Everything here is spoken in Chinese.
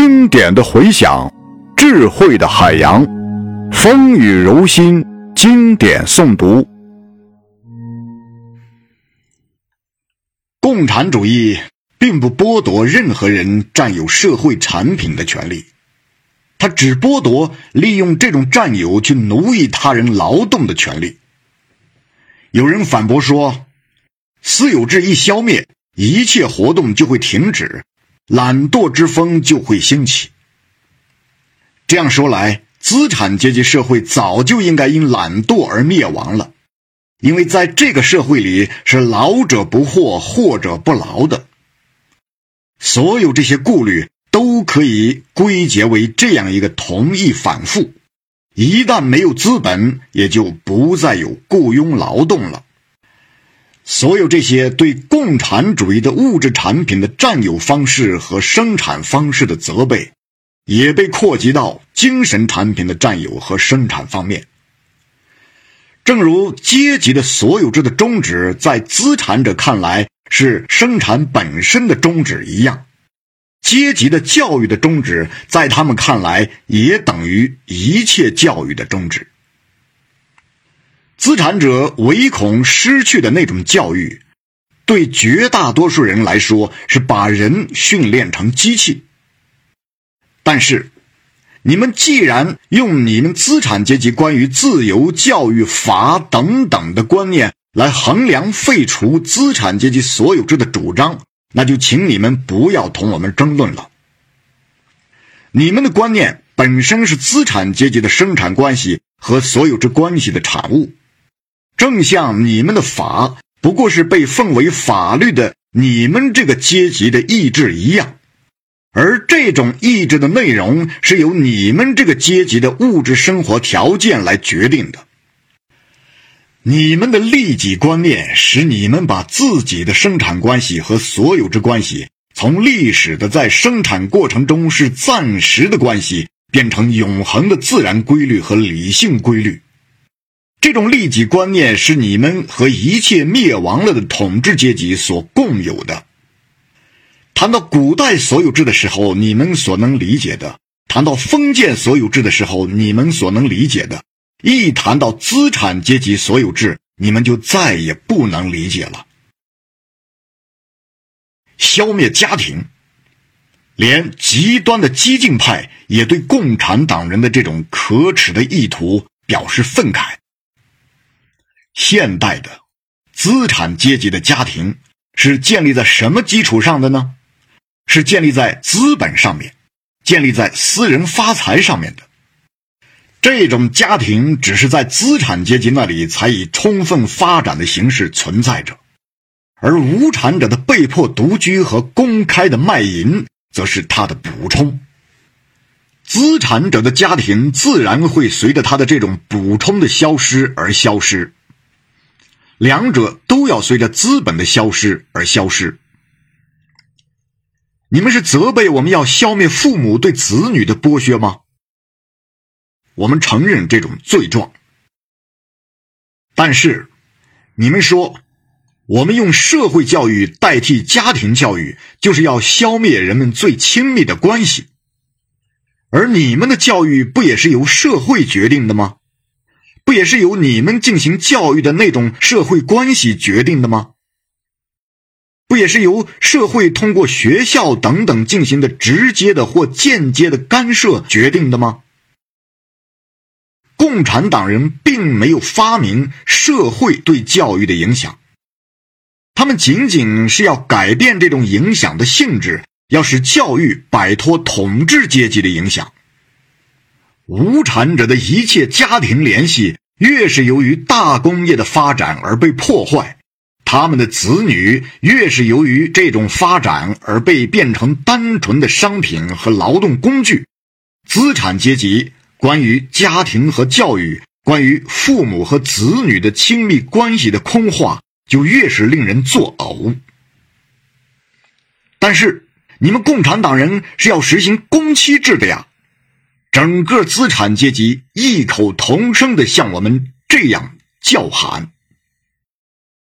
经典的回响，智慧的海洋，风雨柔心，经典诵读。共产主义并不剥夺任何人占有社会产品的权利，它只剥夺利用这种占有去奴役他人劳动的权利。有人反驳说，私有制一消灭，一切活动就会停止。懒惰之风就会兴起。这样说来，资产阶级社会早就应该因懒惰而灭亡了，因为在这个社会里是劳者不惑，惑者不劳的。所有这些顾虑都可以归结为这样一个同义反复：一旦没有资本，也就不再有雇佣劳动了。所有这些对共产主义的物质产品的占有方式和生产方式的责备，也被扩及到精神产品的占有和生产方面。正如阶级的所有制的宗旨在资产者看来是生产本身的宗旨一样，阶级的教育的宗旨在他们看来也等于一切教育的宗旨。资产者唯恐失去的那种教育，对绝大多数人来说是把人训练成机器。但是，你们既然用你们资产阶级关于自由教育法等等的观念来衡量废除资产阶级所有制的主张，那就请你们不要同我们争论了。你们的观念本身是资产阶级的生产关系和所有制关系的产物。正像你们的法不过是被奉为法律的你们这个阶级的意志一样，而这种意志的内容是由你们这个阶级的物质生活条件来决定的。你们的利己观念使你们把自己的生产关系和所有之关系，从历史的在生产过程中是暂时的关系，变成永恒的自然规律和理性规律。这种利己观念是你们和一切灭亡了的统治阶级所共有的。谈到古代所有制的时候，你们所能理解的；谈到封建所有制的时候，你们所能理解的；一谈到资产阶级所有制，你们就再也不能理解了。消灭家庭，连极端的激进派也对共产党人的这种可耻的意图表示愤慨。现代的资产阶级的家庭是建立在什么基础上的呢？是建立在资本上面，建立在私人发财上面的。这种家庭只是在资产阶级那里才以充分发展的形式存在着，而无产者的被迫独居和公开的卖淫，则是他的补充。资产者的家庭自然会随着他的这种补充的消失而消失。两者都要随着资本的消失而消失。你们是责备我们要消灭父母对子女的剥削吗？我们承认这种罪状，但是你们说我们用社会教育代替家庭教育，就是要消灭人们最亲密的关系，而你们的教育不也是由社会决定的吗？不也是由你们进行教育的那种社会关系决定的吗？不也是由社会通过学校等等进行的直接的或间接的干涉决定的吗？共产党人并没有发明社会对教育的影响，他们仅仅是要改变这种影响的性质，要使教育摆脱统治阶级的影响。无产者的一切家庭联系，越是由于大工业的发展而被破坏，他们的子女越是由于这种发展而被变成单纯的商品和劳动工具。资产阶级关于家庭和教育、关于父母和子女的亲密关系的空话，就越是令人作呕。但是，你们共产党人是要实行公妻制的呀。整个资产阶级异口同声地向我们这样叫喊。